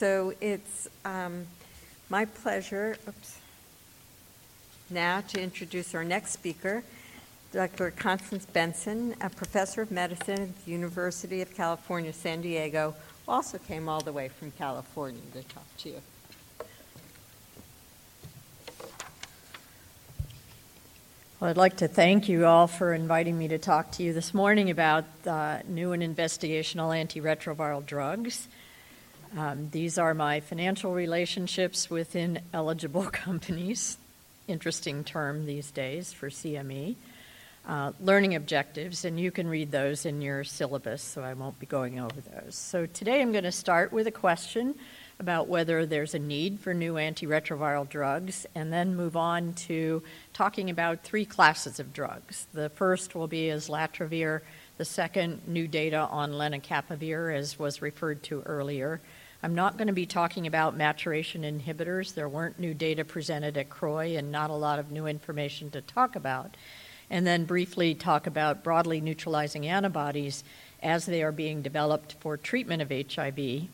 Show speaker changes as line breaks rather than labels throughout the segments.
So it's um, my pleasure oops, now to introduce our next speaker, Dr. Constance Benson, a professor of medicine at the University of California, San Diego, also came all the way from California to talk to you.
Well, I'd like to thank you all for inviting me to talk to you this morning about uh, new and investigational antiretroviral drugs. Um, these are my financial relationships within eligible companies. Interesting term these days for CME. Uh, learning objectives, and you can read those in your syllabus, so I won't be going over those. So today I'm going to start with a question about whether there's a need for new antiretroviral drugs, and then move on to talking about three classes of drugs. The first will be islatravir, the second, new data on lenacapavir, as was referred to earlier, I'm not going to be talking about maturation inhibitors. There weren't new data presented at CROI and not a lot of new information to talk about. And then briefly talk about broadly neutralizing antibodies as they are being developed for treatment of HIV.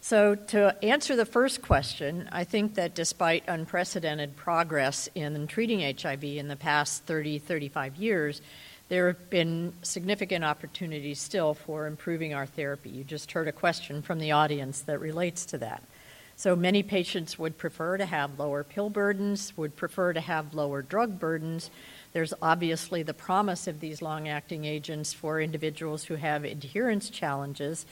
So, to answer the first question, I think that despite unprecedented progress in treating HIV in the past 30, 35 years, there have been significant opportunities still for improving our therapy. You just heard a question from the audience that relates to that. So many patients would prefer to have lower pill burdens, would prefer to have lower drug burdens. There's obviously the promise of these long acting agents for individuals who have adherence challenges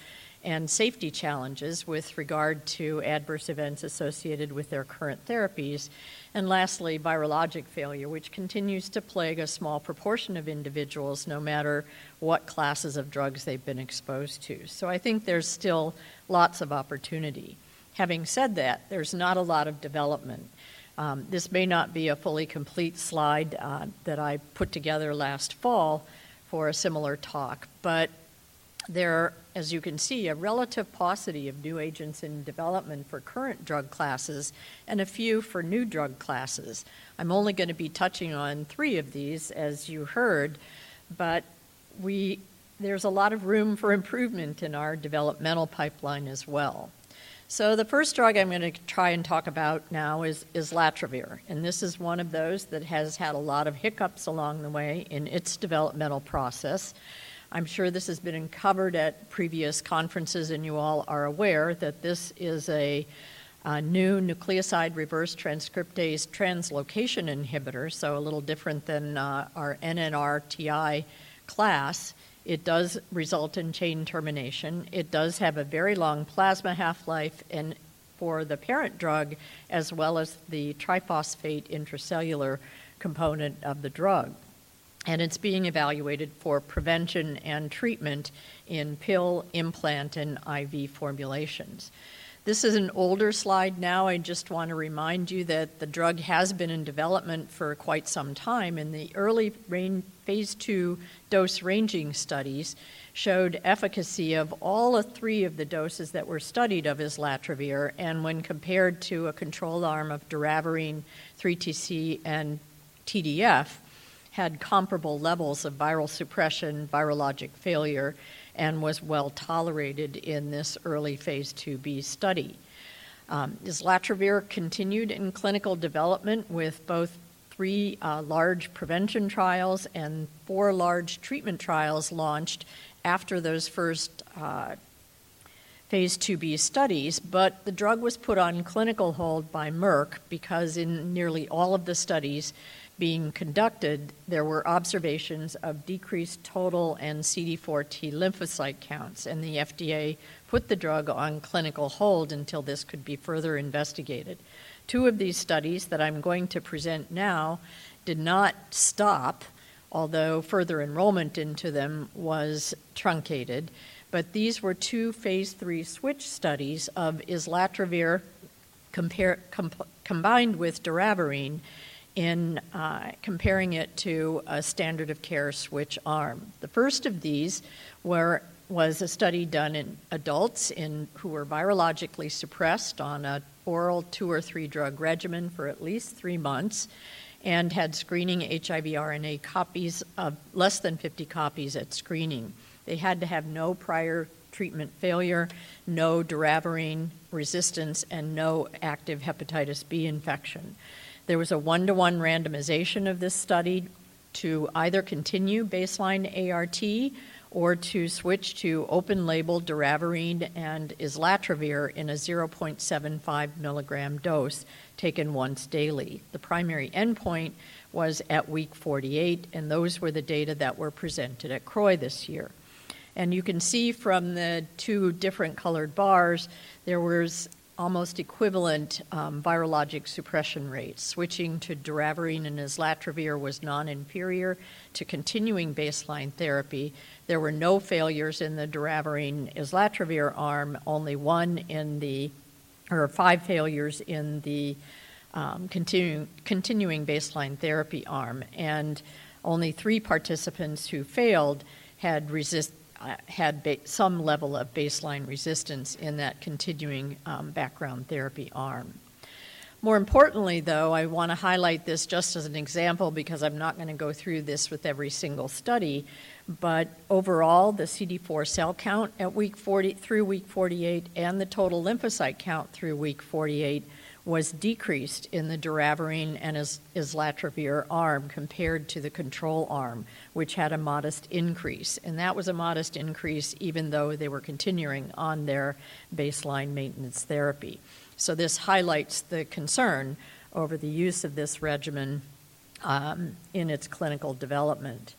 and safety challenges with regard to adverse events associated with their current therapies. And lastly, virologic failure, which continues to plague a small proportion of individuals no matter what classes of drugs they've been exposed to. So I think there's still lots of opportunity. Having said that, there's not a lot of development. Um, this may not be a fully complete slide uh, that I put together last fall for a similar talk, but there as you can see, a relative paucity of new agents in development for current drug classes and a few for new drug classes. I'm only going to be touching on three of these, as you heard, but we, there's a lot of room for improvement in our developmental pipeline as well. So, the first drug I'm going to try and talk about now is, islatravir, and this is one of those that has had a lot of hiccups along the way in its developmental process. I'm sure this has been covered at previous conferences, and you all are aware that this is a, a new nucleoside reverse transcriptase translocation inhibitor, so a little different than uh, our NNRTI class. It does result in chain termination. It does have a very long plasma half life, and for the parent drug, as well as the triphosphate intracellular component of the drug and it's being evaluated for prevention and treatment in pill, implant, and IV formulations. This is an older slide now. I just want to remind you that the drug has been in development for quite some time, and the early phase 2 dose ranging studies showed efficacy of all three of the doses that were studied of islatravir, and when compared to a control arm of doravirine, 3TC, and TDF, had comparable levels of viral suppression, virologic failure, and was well tolerated in this early phase 2b study. Um, islatravir continued in clinical development with both three uh, large prevention trials and four large treatment trials launched after those first uh, phase 2b studies, but the drug was put on clinical hold by Merck because in nearly all of the studies, being conducted, there were observations of decreased total and CD4 T lymphocyte counts, and the FDA put the drug on clinical hold until this could be further investigated. Two of these studies that I'm going to present now did not stop, although further enrollment into them was truncated. But these were two phase three switch studies of islatravir compare, combined with doravirine in uh, comparing it to a standard of care switch arm. The first of these were, was a study done in adults in, who were virologically suppressed on an oral two or three drug regimen for at least three months and had screening HIV RNA copies of less than 50 copies at screening. They had to have no prior treatment failure, no doravirine resistance, and no active hepatitis B infection. There was a one to one randomization of this study to either continue baseline ART or to switch to open label doravirine and islatravir in a 0.75 milligram dose taken once daily. The primary endpoint was at week 48, and those were the data that were presented at CROI this year. And you can see from the two different colored bars, there was almost equivalent um, virologic suppression rates. Switching to doravirine and islatravir was non-inferior to continuing baseline therapy. There were no failures in the doravirine islatravir arm, only one in the, or five failures in the um, continuing, continuing baseline therapy arm, and only three participants who failed had resist, had ba- some level of baseline resistance in that continuing um, background therapy arm. More importantly, though, I want to highlight this just as an example because I'm not going to go through this with every single study. But overall, the CD4 cell count at week 40 through week 48 and the total lymphocyte count through week 48 was decreased in the doravirine and islatravir arm compared to the control arm, which had a modest increase. And that was a modest increase even though they were continuing on their baseline maintenance therapy. So this highlights the concern over the use of this regimen um, in its clinical development.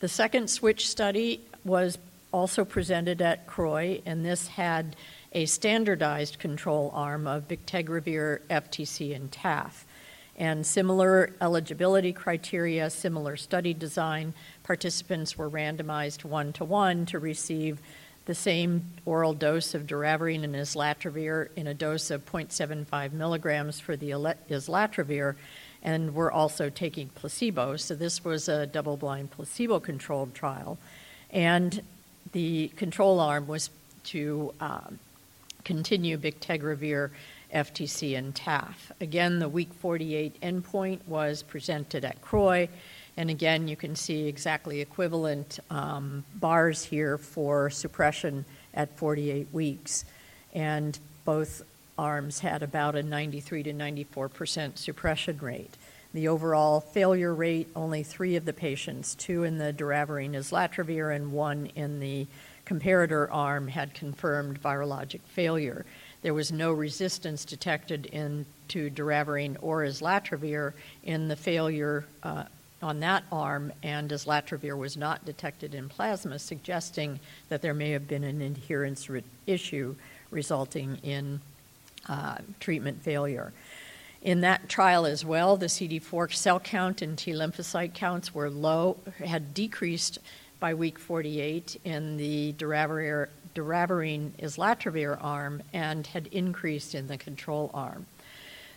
The second switch study was also presented at CROI, and this had a standardized control arm of bictegravir, FTC, and TAF. And similar eligibility criteria, similar study design, participants were randomized one to one to receive the same oral dose of doravirine and islatravir in a dose of 0.75 milligrams for the islatravir, and were also taking placebo. So this was a double blind placebo controlled trial. And the control arm was to um, continue bictegravir, FTC, and TAF. Again, the week 48 endpoint was presented at CROI, and again, you can see exactly equivalent um, bars here for suppression at 48 weeks. And both arms had about a 93 to 94 percent suppression rate. The overall failure rate, only three of the patients, two in the doravirine islatravir and one in the comparator arm had confirmed virologic failure. There was no resistance detected in to doravirine or islatravir in the failure uh, on that arm, and islatravir was not detected in plasma, suggesting that there may have been an adherence re- issue resulting in uh, treatment failure. In that trial as well, the CD4 cell count and T lymphocyte counts were low, had decreased by week 48 in the doravirine islatravir arm and had increased in the control arm.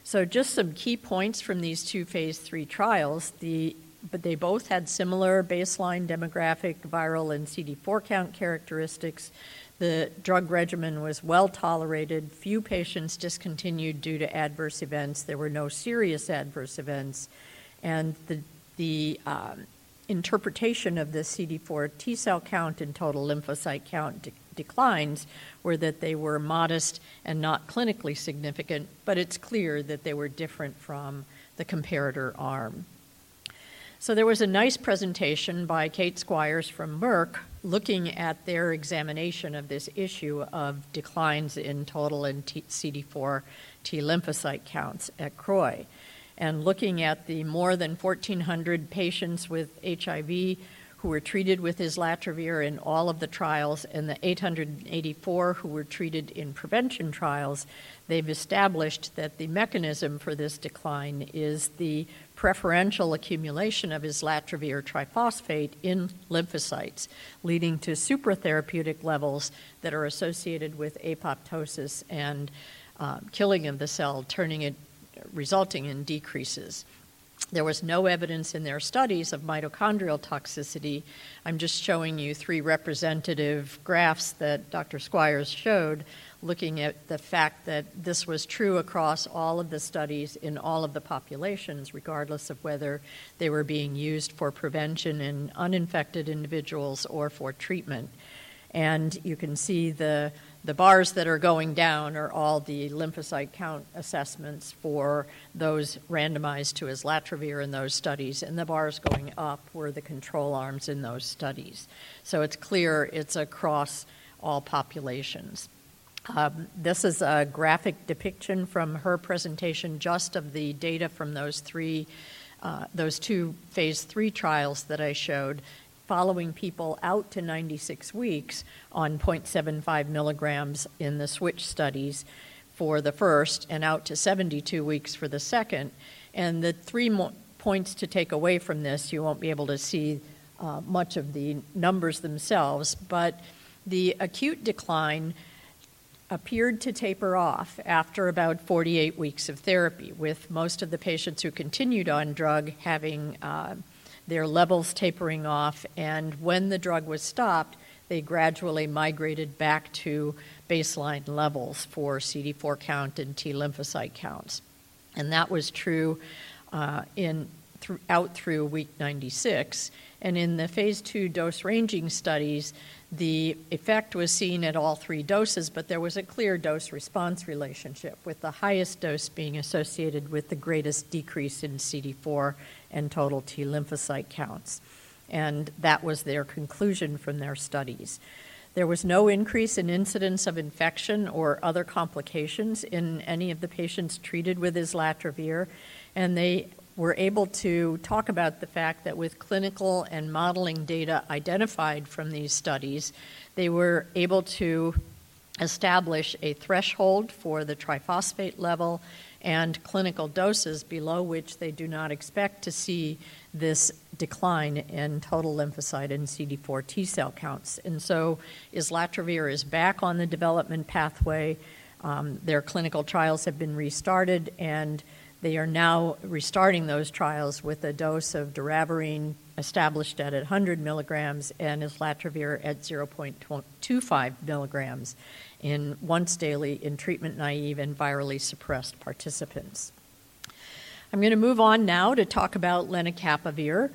So, just some key points from these two phase three trials. The, but they both had similar baseline demographic, viral, and CD4 count characteristics. The drug regimen was well tolerated. Few patients discontinued due to adverse events. There were no serious adverse events. And the, the um, interpretation of the CD4 T cell count and total lymphocyte count de- declines were that they were modest and not clinically significant, but it's clear that they were different from the comparator arm. So there was a nice presentation by Kate Squires from Merck looking at their examination of this issue of declines in total and T- CD4 T lymphocyte counts at CROI and looking at the more than 1,400 patients with HIV who were treated with islatravir in all of the trials and the 884 who were treated in prevention trials, they've established that the mechanism for this decline is the preferential accumulation of islatravir triphosphate in lymphocytes, leading to supratherapeutic levels that are associated with apoptosis and uh, killing of the cell, turning it resulting in decreases. There was no evidence in their studies of mitochondrial toxicity. I'm just showing you three representative graphs that Dr. Squires showed, looking at the fact that this was true across all of the studies in all of the populations, regardless of whether they were being used for prevention in uninfected individuals or for treatment. And you can see the, the bars that are going down are all the lymphocyte count assessments for those randomized to islatravir in those studies, and the bars going up were the control arms in those studies. So it's clear it's across all populations. Um, this is a graphic depiction from her presentation just of the data from those three, uh, those two phase three trials that I showed, following people out to 96 weeks on 0.75 milligrams in the switch studies for the first and out to 72 weeks for the second. And the three mo- points to take away from this, you won't be able to see uh, much of the numbers themselves, but the acute decline appeared to taper off after about 48 weeks of therapy, with most of the patients who continued on drug having uh, their levels tapering off. And when the drug was stopped, they gradually migrated back to baseline levels for CD4 count and T lymphocyte counts. And that was true uh, in th- out through week 96. And in the phase two dose ranging studies, the effect was seen at all three doses, but there was a clear dose response relationship, with the highest dose being associated with the greatest decrease in CD4 and total T lymphocyte counts. And that was their conclusion from their studies. There was no increase in incidence of infection or other complications in any of the patients treated with islatravir, and they were able to talk about the fact that with clinical and modeling data identified from these studies, they were able to establish a threshold for the triphosphate level and clinical doses below which they do not expect to see this decline in total lymphocyte and CD4 T cell counts. And so islatravir is back on the development pathway. Um, their clinical trials have been restarted, and they are now restarting those trials with a dose of doravirine established at 100 milligrams and islatravir at 0.25 milligrams in once daily in treatment naive and virally suppressed participants. I'm going to move on now to talk about lenacapavir.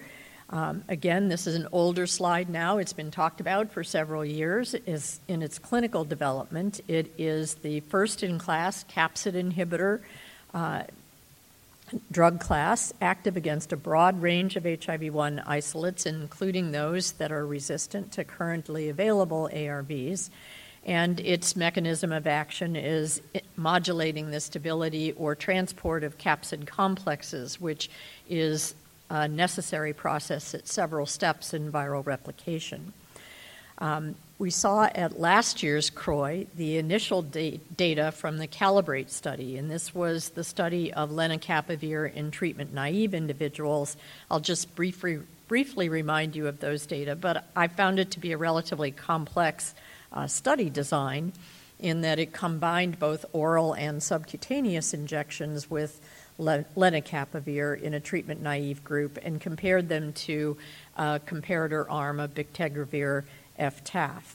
Um, again, this is an older slide now. It's been talked about for several years. Is in its clinical development, it is the first in class capsid inhibitor uh, drug class, active against a broad range of HIV 1 isolates, including those that are resistant to currently available ARVs. And its mechanism of action is modulating the stability or transport of capsid complexes, which is a necessary process at several steps in viral replication. Um, we saw at last year's CROI the initial da- data from the Calibrate study, and this was the study of lenacapavir in treatment naive individuals. I'll just briefly, briefly remind you of those data, but I found it to be a relatively complex uh, study design in that it combined both oral and subcutaneous injections with lenacapavir in a treatment naive group and compared them to a comparator arm of bictegravir FTAF.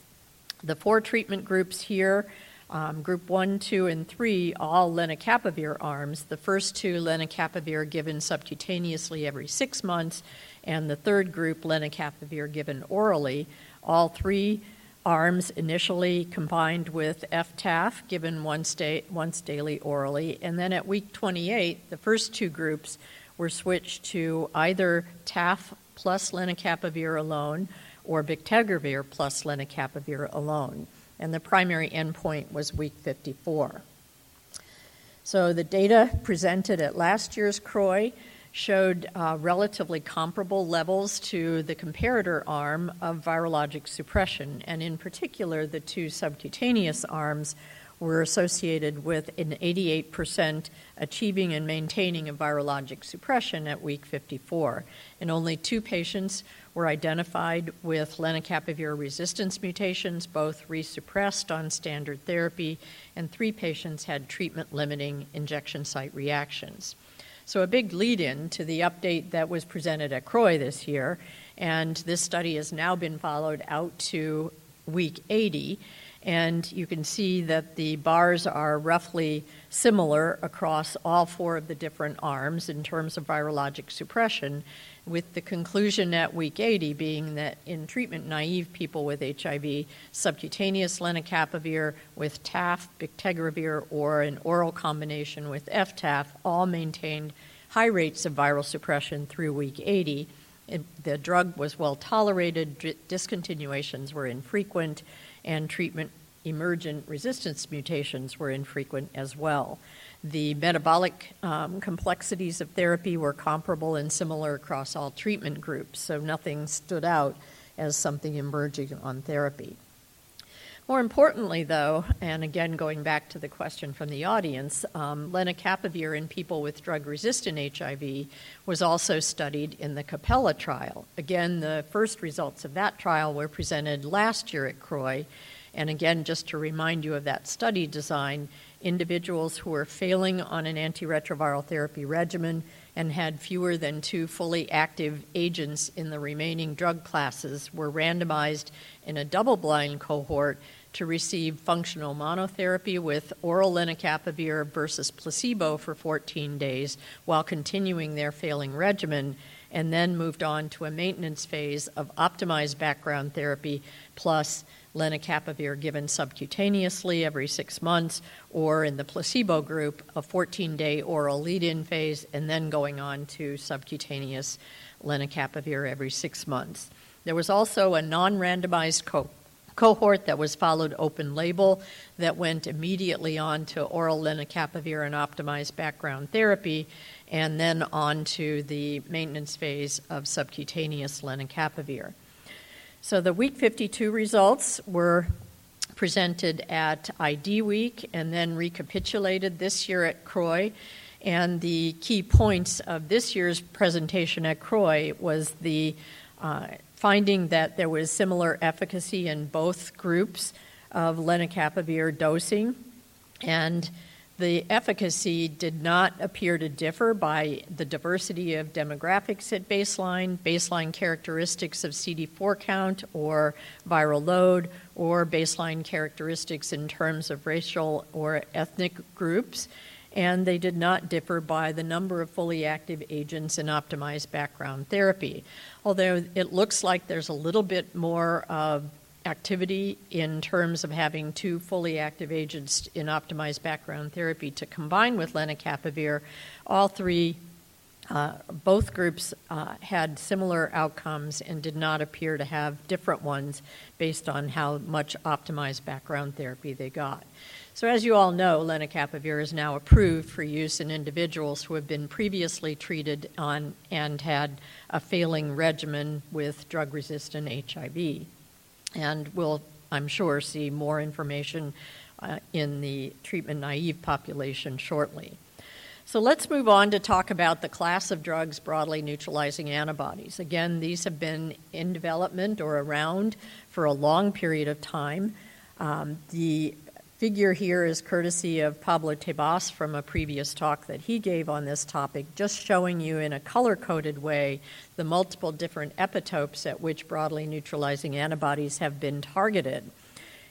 The four treatment groups here, um, group one, two, and three, all lenacapavir arms. The first two, lenacapavir given subcutaneously every six months, and the third group, lenacapavir given orally. All three arms initially combined with FTAF given once, day, once daily orally, and then at week 28, the first two groups were switched to either TAF plus lenacapavir alone or bictegravir plus lenacapavir alone. And the primary endpoint was week 54. So the data presented at last year's CROI showed uh, relatively comparable levels to the comparator arm of virologic suppression, and in particular, the two subcutaneous arms were associated with an 88% achieving and maintaining of virologic suppression at week 54. And only two patients were identified with lenacapavir resistance mutations, both resuppressed on standard therapy, and three patients had treatment limiting injection site reactions. So, a big lead in to the update that was presented at CROI this year, and this study has now been followed out to week 80. And you can see that the bars are roughly similar across all four of the different arms in terms of virologic suppression, with the conclusion at week 80 being that in treatment naive people with HIV, subcutaneous lenacapavir with TAF, bictegravir, or an oral combination with FTAF all maintained high rates of viral suppression through week 80. It, the drug was well tolerated, discontinuations were infrequent, and treatment emergent resistance mutations were infrequent as well. The metabolic um, complexities of therapy were comparable and similar across all treatment groups, so nothing stood out as something emerging on therapy. More importantly, though, and again going back to the question from the audience, um, lenacapavir in people with drug resistant HIV was also studied in the Capella trial. Again, the first results of that trial were presented last year at CROI. And again, just to remind you of that study design, individuals who were failing on an antiretroviral therapy regimen and had fewer than two fully active agents in the remaining drug classes were randomized in a double blind cohort to receive functional monotherapy with oral lenacapavir versus placebo for 14 days while continuing their failing regimen, and then moved on to a maintenance phase of optimized background therapy plus lenacapavir given subcutaneously every six months, or in the placebo group, a 14 day oral lead in phase, and then going on to subcutaneous lenacapavir every six months. There was also a non randomized co- cohort that was followed open label that went immediately on to oral lenacapavir and optimized background therapy, and then on to the maintenance phase of subcutaneous lenacapavir. So the week 52 results were presented at ID Week and then recapitulated this year at CROI. And the key points of this year's presentation at CROI was the uh, finding that there was similar efficacy in both groups of lenacapavir dosing, and the efficacy did not appear to differ by the diversity of demographics at baseline, baseline characteristics of CD4 count or viral load, or baseline characteristics in terms of racial or ethnic groups. And they did not differ by the number of fully active agents in optimized background therapy. Although it looks like there's a little bit more of activity in terms of having two fully active agents in optimized background therapy to combine with lenacapavir. All three, uh, both groups uh, had similar outcomes and did not appear to have different ones based on how much optimized background therapy they got. So, as you all know, lenacapavir is now approved for use in individuals who have been previously treated on and had a failing regimen with drug resistant HIV and we'll, I'm sure, see more information uh, in the treatment naive population shortly. So let's move on to talk about the class of drugs broadly neutralizing antibodies. Again, these have been in development or around for a long period of time. Um, the figure here is courtesy of Pablo Tebas from a previous talk that he gave on this topic, just showing you in a color coded way the multiple different epitopes at which broadly neutralizing antibodies have been targeted.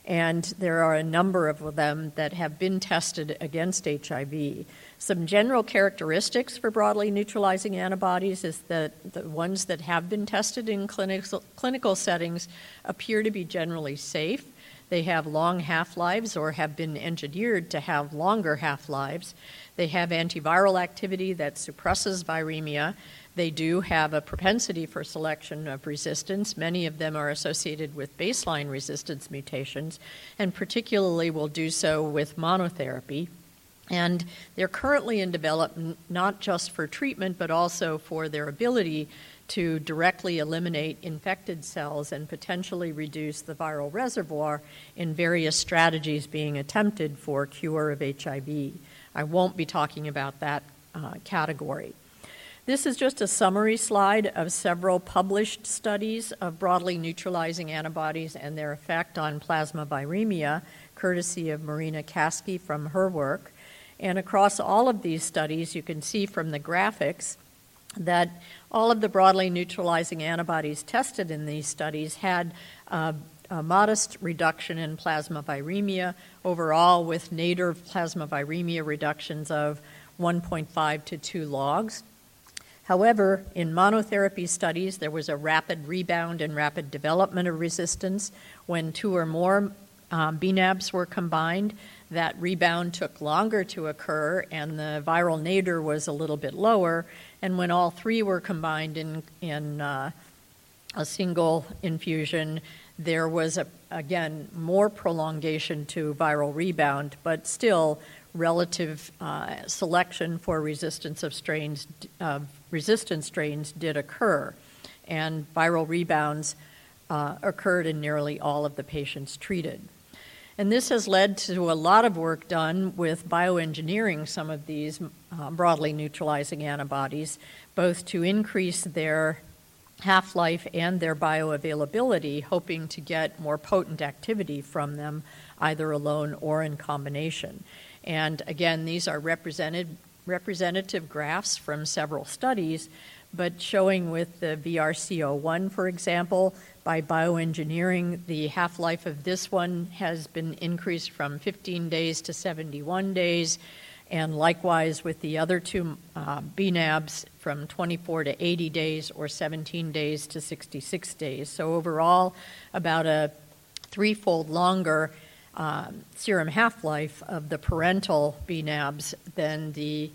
And there are a number of them that have been tested against HIV. Some general characteristics for broadly neutralizing antibodies is that the ones that have been tested in clinical, clinical settings appear to be generally safe they have long half lives or have been engineered to have longer half lives. They have antiviral activity that suppresses viremia. They do have a propensity for selection of resistance. Many of them are associated with baseline resistance mutations, and particularly will do so with monotherapy. And they're currently in development not just for treatment, but also for their ability to directly eliminate infected cells and potentially reduce the viral reservoir in various strategies being attempted for cure of HIV. I won't be talking about that uh, category. This is just a summary slide of several published studies of broadly neutralizing antibodies and their effect on plasma viremia, courtesy of Marina Caskey from her work. And across all of these studies, you can see from the graphics that all of the broadly neutralizing antibodies tested in these studies had uh, a modest reduction in plasma viremia overall, with nadir plasma viremia reductions of 1.5 to 2 logs. However, in monotherapy studies, there was a rapid rebound and rapid development of resistance when two or more um, BNABs were combined. That rebound took longer to occur, and the viral nadir was a little bit lower. And when all three were combined in, in uh, a single infusion, there was, a, again, more prolongation to viral rebound, but still relative uh, selection for resistance of strains, uh, resistant strains did occur, and viral rebounds uh, occurred in nearly all of the patients treated. And this has led to a lot of work done with bioengineering some of these uh, broadly neutralizing antibodies, both to increase their half life and their bioavailability, hoping to get more potent activity from them, either alone or in combination. And again, these are represented, representative graphs from several studies, but showing with the VRC01, for example, by bioengineering, the half life of this one has been increased from 15 days to 71 days, and likewise with the other two uh, BNABs from 24 to 80 days or 17 days to 66 days. So, overall, about a threefold longer um, serum half life of the parental BNABs than the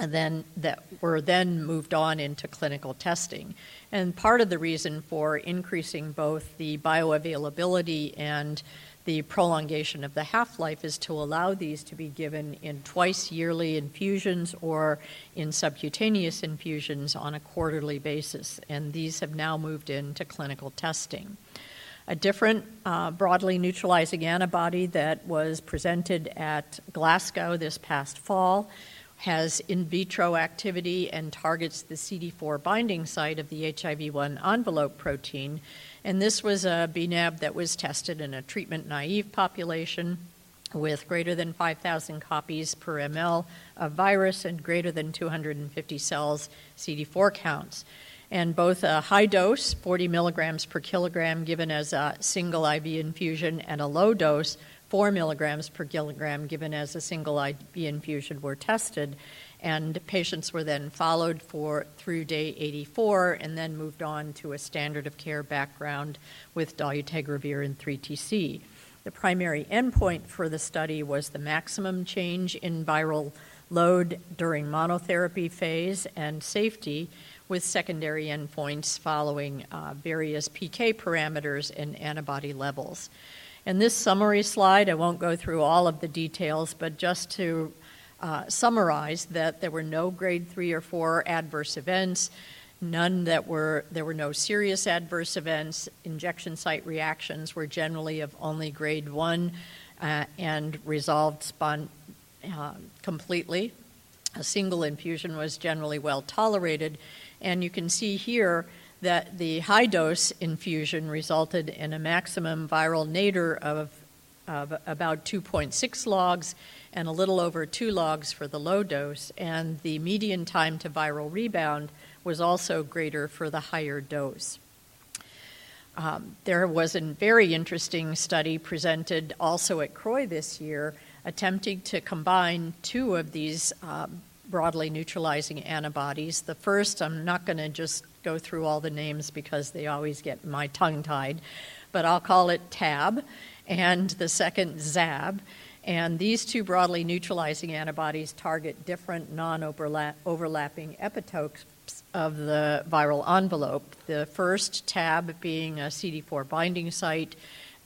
then that were then moved on into clinical testing. And part of the reason for increasing both the bioavailability and the prolongation of the half life is to allow these to be given in twice yearly infusions or in subcutaneous infusions on a quarterly basis. And these have now moved into clinical testing. A different uh, broadly neutralizing antibody that was presented at Glasgow this past fall has in vitro activity and targets the CD4 binding site of the HIV1 envelope protein. And this was a BNAB that was tested in a treatment naive population with greater than 5,000 copies per ml of virus and greater than 250 cells CD4 counts. And both a high dose, 40 milligrams per kilogram, given as a single IV infusion, and a low dose, 4 milligrams per kilogram given as a single IV infusion were tested, and patients were then followed for through day 84 and then moved on to a standard of care background with dolutegravir and 3TC. The primary endpoint for the study was the maximum change in viral load during monotherapy phase and safety, with secondary endpoints following uh, various PK parameters and antibody levels. In this summary slide, I won't go through all of the details, but just to uh, summarize that there were no grade three or four adverse events, none that were, there were no serious adverse events. Injection site reactions were generally of only grade one uh, and resolved spon- uh, completely. A single infusion was generally well tolerated, and you can see here that the high dose infusion resulted in a maximum viral nadir of, of about 2.6 logs and a little over 2 logs for the low dose, and the median time to viral rebound was also greater for the higher dose. Um, there was a very interesting study presented also at CROI this year attempting to combine two of these um, broadly neutralizing antibodies. The first, I'm not going to just go through all the names because they always get my tongue tied, but I'll call it TAB, and the second ZAB. And these two broadly neutralizing antibodies target different non overlapping epitopes of the viral envelope. The first tab being a CD4 binding site,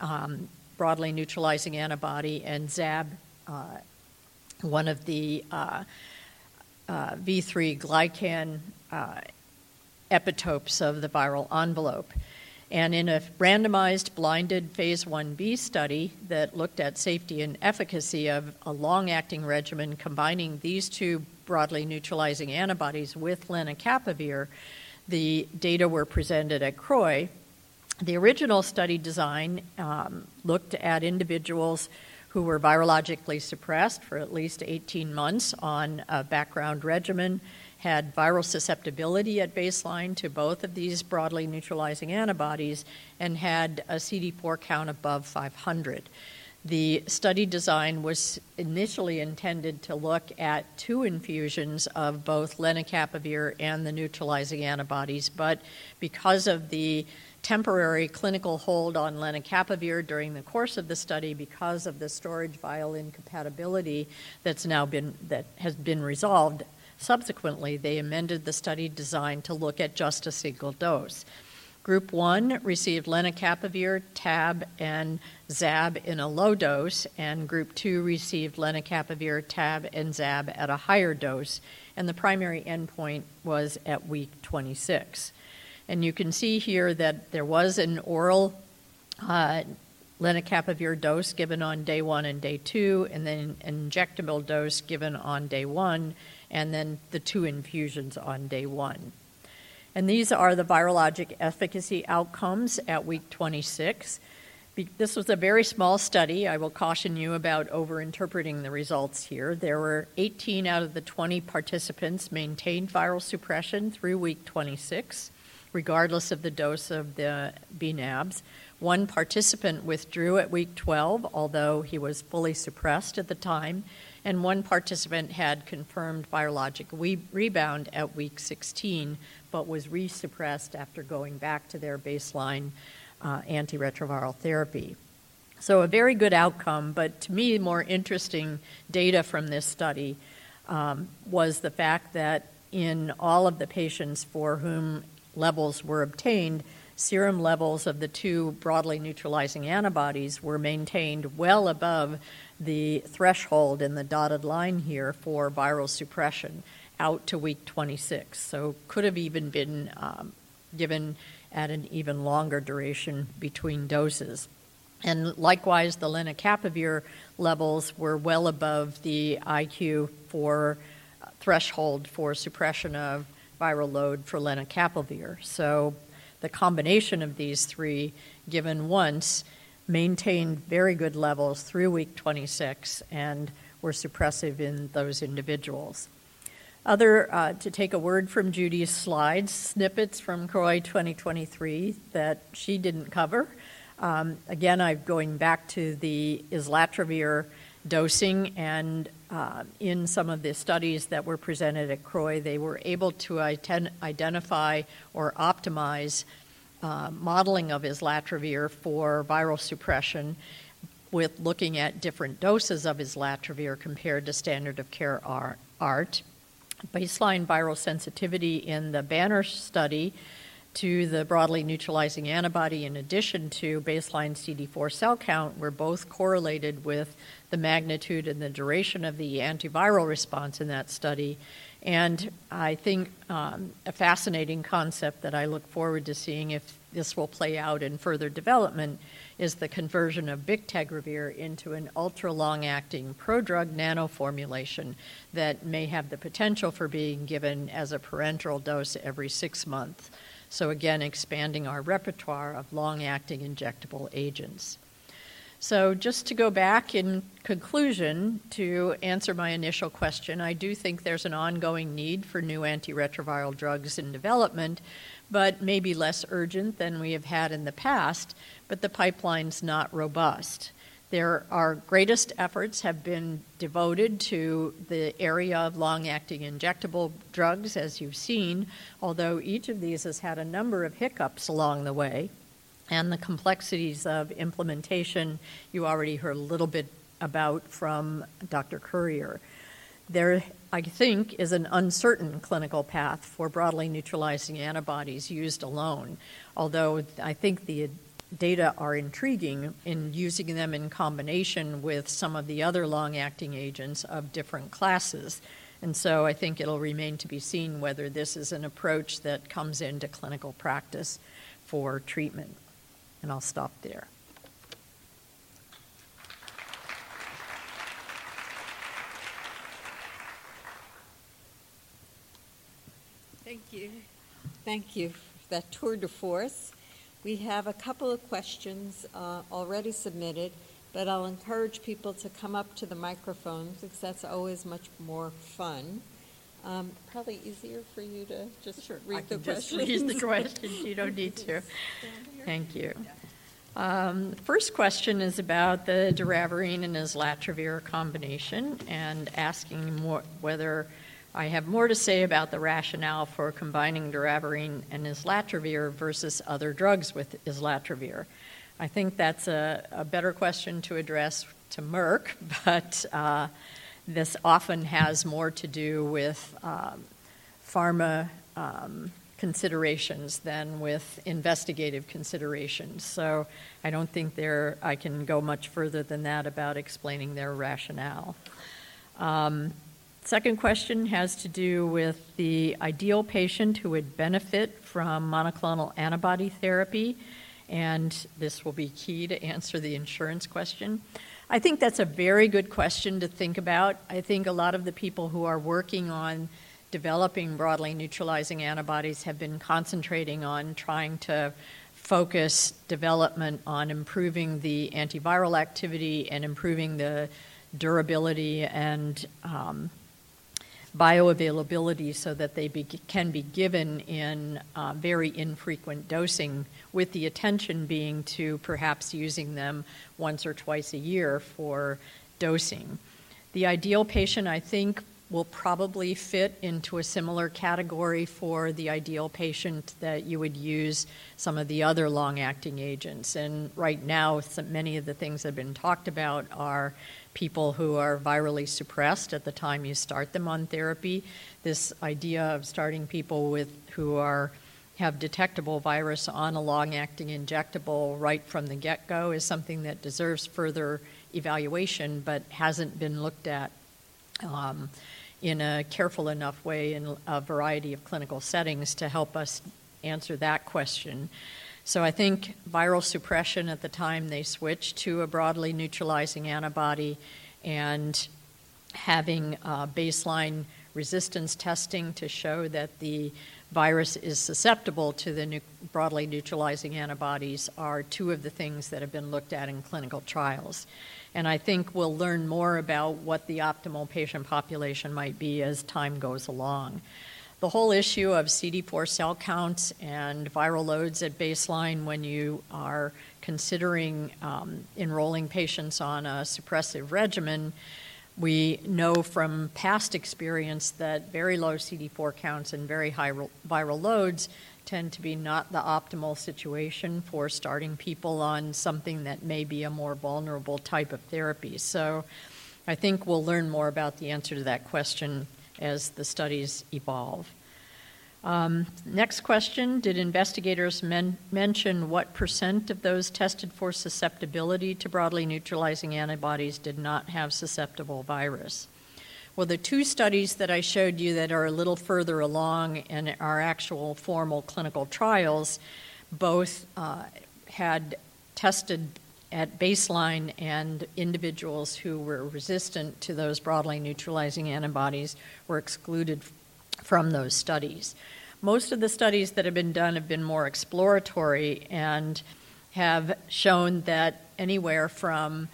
um, broadly neutralizing antibody, and ZAB, uh, one of the uh, uh, V3 glycan uh, epitopes of the viral envelope. And in a randomized blinded phase 1b study that looked at safety and efficacy of a long acting regimen combining these two broadly neutralizing antibodies with lenacapavir, the data were presented at CROI. The original study design um, looked at individuals who were virologically suppressed for at least 18 months on a background regimen had viral susceptibility at baseline to both of these broadly neutralizing antibodies and had a CD4 count above 500. The study design was initially intended to look at two infusions of both lenacapavir and the neutralizing antibodies, but because of the temporary clinical hold on lenacapavir during the course of the study because of the storage vial incompatibility that's now been that has been resolved subsequently they amended the study design to look at just a single dose Group 1 received lenacapavir, TAB, and ZAB in a low dose, and Group 2 received lenacapavir, TAB, and ZAB at a higher dose, and the primary endpoint was at week 26. And you can see here that there was an oral uh, lenacapavir dose given on day one and day two, and then an injectable dose given on day one, and then the two infusions on day one. And these are the virologic efficacy outcomes at week 26. This was a very small study. I will caution you about overinterpreting the results here. There were 18 out of the 20 participants maintained viral suppression through week 26, regardless of the dose of the BNABs. One participant withdrew at week 12, although he was fully suppressed at the time, and one participant had confirmed virologic we- rebound at week 16, but was resuppressed after going back to their baseline uh, antiretroviral therapy. So, a very good outcome, but to me, more interesting data from this study um, was the fact that in all of the patients for whom levels were obtained, serum levels of the two broadly neutralizing antibodies were maintained well above the threshold in the dotted line here for viral suppression out to week 26. So could have even been um, given at an even longer duration between doses. And likewise, the lenacapavir levels were well above the IQ for uh, threshold for suppression of viral load for lenacapavir. So the combination of these three, given once, maintained very good levels through week 26 and were suppressive in those individuals. Other, uh, to take a word from Judy's slides, snippets from CROI 2023 that she didn't cover. Um, again, I'm going back to the islatravir dosing, and uh, in some of the studies that were presented at CROI, they were able to ident- identify or optimize uh, modeling of islatravir for viral suppression with looking at different doses of islatravir compared to standard of care ART. Baseline viral sensitivity in the Banner study to the broadly neutralizing antibody, in addition to baseline CD4 cell count, were both correlated with the magnitude and the duration of the antiviral response in that study. And I think um, a fascinating concept that I look forward to seeing if this will play out in further development is the conversion of bictegravir into an ultra long acting prodrug nano formulation that may have the potential for being given as a parenteral dose every six months. So, again, expanding our repertoire of long acting injectable agents. So, just to go back in conclusion to answer my initial question, I do think there's an ongoing need for new antiretroviral drugs in development, but maybe less urgent than we have had in the past, but the pipeline's not robust. There, our greatest efforts have been devoted to the area of long acting injectable drugs, as you've seen, although each of these has had a number of hiccups along the way. And the complexities of implementation, you already heard a little bit about from Dr. Currier. There, I think, is an uncertain clinical path for broadly neutralizing antibodies used alone, although I think the data are intriguing in using them in combination with some of the other long acting agents of different classes. And so I think it'll remain to be seen whether this is an approach that comes into clinical practice for treatment. And I'll stop there.
Thank you. Thank you for that tour de force. We have a couple of questions uh, already submitted, but I'll encourage people to come up to the microphones because that's always much more fun. Um, Probably easier for you to just
I
read the
can just
questions.
read the questions, you don't need to. Thank you. Um, the First question is about the doravirine and islatravir combination and asking more, whether I have more to say about the rationale for combining doravirine and islatravir versus other drugs with islatravir. I think that's a, a better question to address to Merck, but uh, this often has more to do with um, pharma um, considerations than with investigative considerations. So I don't think there I can go much further than that about explaining their rationale. Um, second question has to do with the ideal patient who would benefit from monoclonal antibody therapy, and this will be key to answer the insurance question. I think that's a very good question to think about. I think a lot of the people who are working on developing broadly neutralizing antibodies have been concentrating on trying to focus development on improving the antiviral activity and improving the durability and um, bioavailability so that they be, can be given in uh, very infrequent dosing, with the attention being to perhaps using them once or twice a year for dosing. The ideal patient, I think, will probably fit into a similar category for the ideal patient that you would use some of the other long acting agents. And right now, many of the things that have been talked about are people who are virally suppressed at the time you start them on therapy. This idea of starting people with who are have detectable virus on a long acting injectable right from the get go is something that deserves further evaluation but hasn't been looked at um, in a careful enough way in a variety of clinical settings to help us answer that question. So I think viral suppression at the time they switched to a broadly neutralizing antibody and having uh, baseline resistance testing to show that the virus is susceptible to the nu- broadly neutralizing antibodies are two of the things that have been looked at in clinical trials. And I think we'll learn more about what the optimal patient population might be as time goes along. The whole issue of CD4 cell counts and viral loads at baseline when you are considering um, enrolling patients on a suppressive regimen, we know from past experience that very low CD4 counts and very high viral loads tend to be not the optimal situation for starting people on something that may be a more vulnerable type of therapy. So I think we'll learn more about the answer to that question as the studies evolve. Um, next question Did investigators men- mention what percent of those tested for susceptibility to broadly neutralizing antibodies did not have susceptible virus? Well, the two studies that I showed you that are a little further along and are actual formal clinical trials both uh, had tested at baseline and individuals who were resistant to those broadly neutralizing antibodies were excluded from those studies. Most of the studies that have been done have been more exploratory and have shown that anywhere from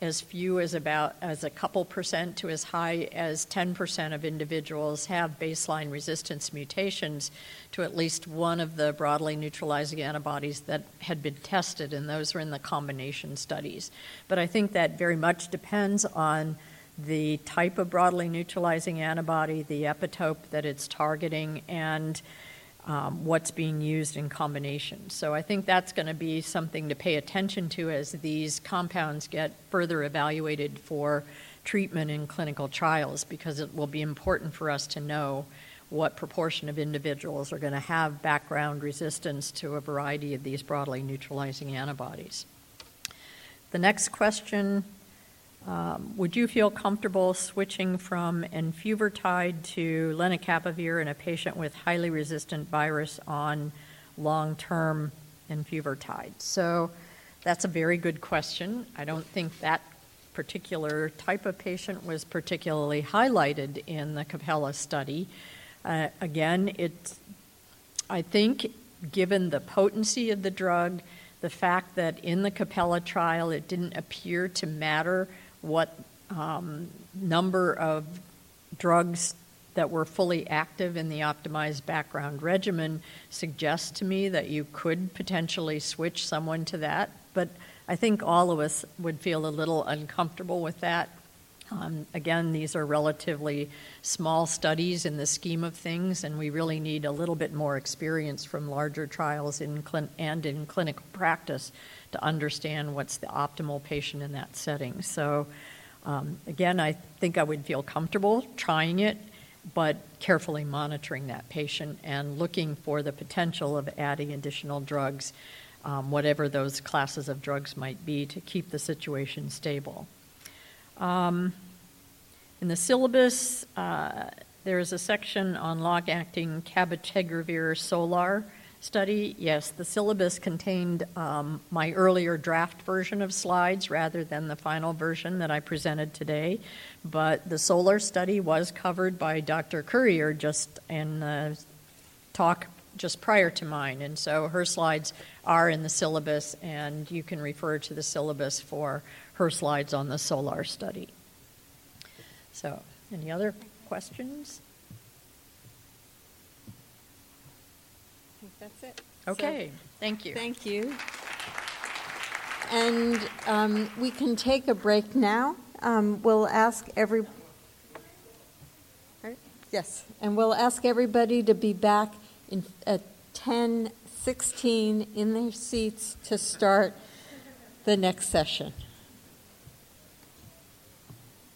as few as about as a couple percent to as high as 10% of individuals have baseline resistance mutations to at least one of the broadly neutralizing antibodies that had been tested, and those were in the combination studies. But I think that very much depends on the type of broadly neutralizing antibody, the epitope that it's targeting, and um, what's being used in combination. So I think that's going to be something to pay attention to as these compounds get further evaluated for treatment in clinical trials because it will be important for us to know what proportion of individuals are going to have background resistance to a variety of these broadly neutralizing antibodies. The next question would you feel comfortable switching from enfuvirtide to lenacapavir in a patient with highly resistant virus on long term enfuvirtide? So that's a very good question. I don't think that particular type of patient was particularly highlighted in the Capella study. Uh, again, it, I think, given the potency of the drug, the fact that in the Capella trial it didn't appear to matter what um, number of drugs that were fully active in the optimized background regimen suggests to me that you could potentially switch someone to that. But I think all of us would feel a little uncomfortable with that. Um, again, these are relatively small studies in the scheme of things, and we really need a little bit more experience from larger trials in and in clinical practice to understand what's the optimal patient in that setting. So, um, again, I think I would feel comfortable trying it, but carefully monitoring that patient and looking for the potential of adding additional drugs, um, whatever those classes of drugs might be, to keep the situation stable. Um, in the syllabus, uh, there is a section on log acting cabotegravir solar study. Yes, the syllabus contained um, my earlier draft version of slides rather than the final version that I presented today. But the solar study was covered by Dr. Currier just in the talk just prior to mine, and so her slides are in the syllabus, and you can refer to the syllabus for her slides on the solar study. So, any other questions?
I think that's it. So-
Okay, thank you.
Thank you. And um, we can take a break now. Um, We'll ask every, yes, and we'll ask everybody to be back in, at 10:16 in their seats to start the next session.